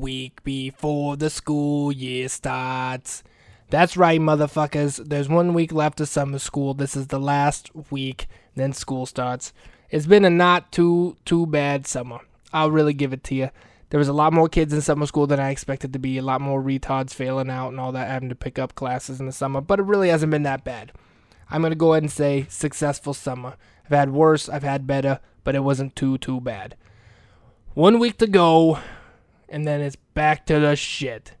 week before the school year starts. That's right, motherfuckers. There's one week left of summer school. This is the last week, then school starts. It's been a not too too bad summer. I'll really give it to you. There was a lot more kids in summer school than I expected to be. A lot more retards failing out and all that, having to pick up classes in the summer. But it really hasn't been that bad. I'm gonna go ahead and say successful summer. I've had worse, I've had better, but it wasn't too too bad. One week to go, and then it's back to the shit.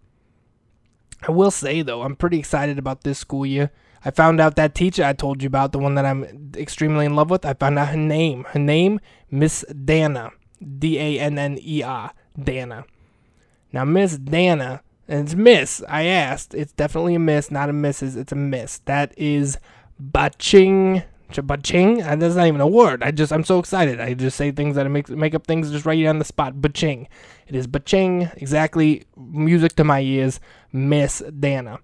I will say though, I'm pretty excited about this school year. I found out that teacher I told you about, the one that I'm extremely in love with. I found out her name. Her name, Miss Danner, D A N N E R, Danner. Now, Miss Danner, and it's Miss. I asked. It's definitely a Miss, not a Mrs. It's a Miss. That is Baching. Baching? And that's not even a word. I just I'm so excited. I just say things that I make make up things just right on the spot. Baching. It is Baching. Exactly. Music to my ears. Miss Danner.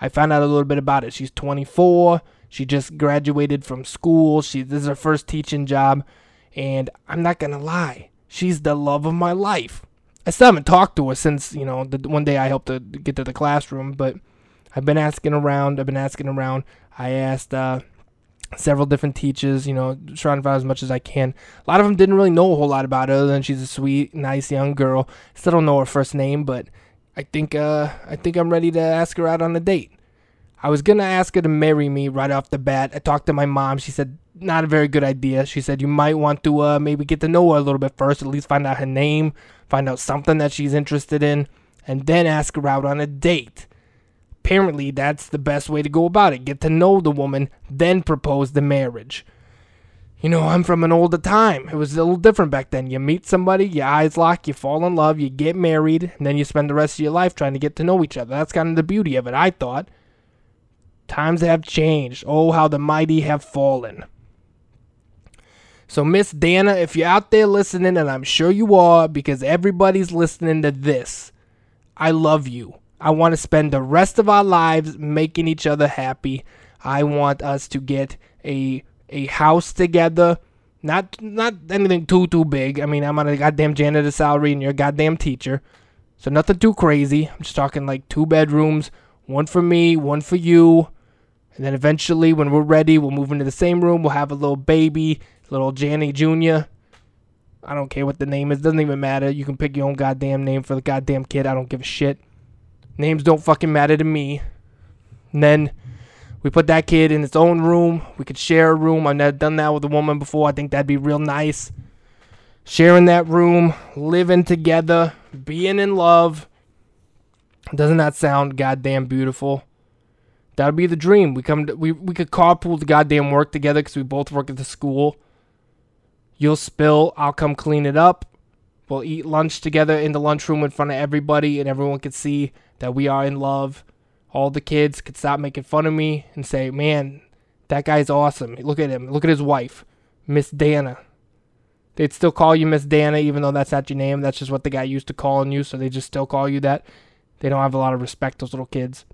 I found out a little bit about it. She's 24. She just graduated from school. She this is her first teaching job, and I'm not gonna lie. She's the love of my life. I still haven't talked to her since you know the one day I helped her get to the classroom, but I've been asking around. I've been asking around. I asked uh, several different teachers, you know, trying to find as much as I can. A lot of them didn't really know a whole lot about her, other than she's a sweet, nice young girl. Still don't know her first name, but I think uh, I think I'm ready to ask her out on a date. I was gonna ask her to marry me right off the bat. I talked to my mom. She said not a very good idea. She said you might want to uh, maybe get to know her a little bit first, at least find out her name, find out something that she's interested in, and then ask her out on a date. Apparently, that's the best way to go about it. Get to know the woman, then propose the marriage. You know, I'm from an older time. It was a little different back then. You meet somebody, your eyes lock, you fall in love, you get married, and then you spend the rest of your life trying to get to know each other. That's kind of the beauty of it, I thought. Times have changed. Oh, how the mighty have fallen. So, Miss Danner, if you're out there listening, and I'm sure you are because everybody's listening to this, I love you. I want to spend the rest of our lives making each other happy. I want us to get a a house together. Not not anything too too big. I mean, I'm on a goddamn janitor salary and you're a goddamn teacher. So nothing too crazy. I'm just talking like two bedrooms, one for me, one for you. And then eventually when we're ready, we'll move into the same room. We'll have a little baby, little Janny Jr. I don't care what the name is. Doesn't even matter. You can pick your own goddamn name for the goddamn kid. I don't give a shit. Names don't fucking matter to me. And then we put that kid in its own room. We could share a room. I've never done that with a woman before. I think that'd be real nice. Sharing that room, living together, being in love. Doesn't that sound goddamn beautiful? That'd be the dream. We come to, we we could carpool the goddamn work together because we both work at the school. You'll spill, I'll come clean it up. We'll eat lunch together in the lunchroom in front of everybody, and everyone can see that we are in love. All the kids could stop making fun of me and say, "Man, that guy's awesome. Look at him. Look at his wife, Miss Danner." They'd still call you Miss Danner, even though that's not your name. That's just what the guy used to calling you, so they just still call you that. They don't have a lot of respect, those little kids.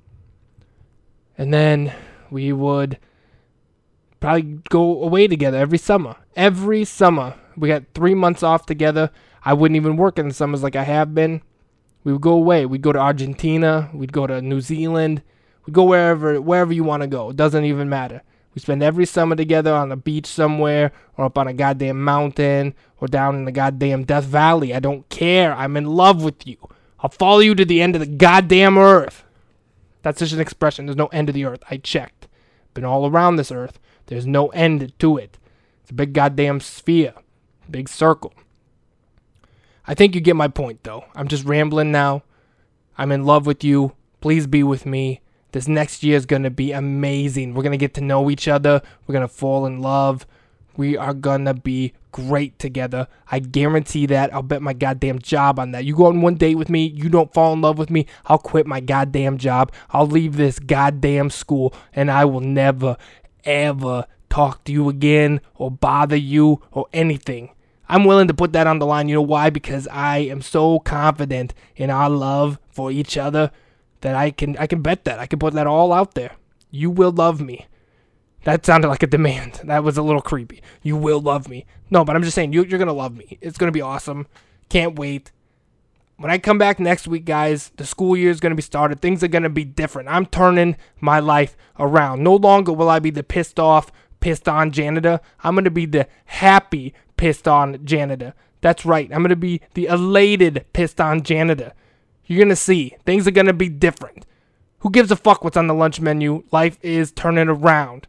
And then we would probably go away together every summer. Every summer. We got three months off together. I wouldn't even work in the summers like I have been. We would go away. We'd go to Argentina. We'd go to New Zealand. We'd go wherever wherever you want to go. It doesn't even matter. We spend every summer together on a beach somewhere, or up on a goddamn mountain, or down in the goddamn Death Valley. I don't care. I'm in love with you. I'll follow you to the end of the goddamn earth. That's just an expression. There's no end to the earth. I checked. Been all around this earth. There's no end to it. It's a big goddamn sphere, big circle. I think you get my point, though. I'm just rambling now. I'm in love with you. Please be with me. This next year is going to be amazing. We're going to get to know each other. We're going to fall in love. We are going to be great together. I guarantee that. I'll bet my goddamn job on that. You go on one date with me, you don't fall in love with me, I'll quit my goddamn job. I'll leave this goddamn school and I will never, ever talk to you again or bother you or anything. I'm willing to put that on the line. You know why? Because I am so confident in our love for each other that I can I can bet that. I can put that all out there. You will love me. That sounded like a demand. That was a little creepy. You will love me. No, but I'm just saying you, you're gonna love me. It's gonna be awesome. Can't wait. when I come back next week, guys, the school year is going to be started. Things are going to be different. I'm turning my life around. No longer will I be the pissed off, pissed on janitor. I'm going to be the happy, pissed on janitor. That's right. I'm going to be the elated, pissed on janitor. You're going to see. Things are going to be different. Who gives a fuck what's on the lunch menu? Life is turning around.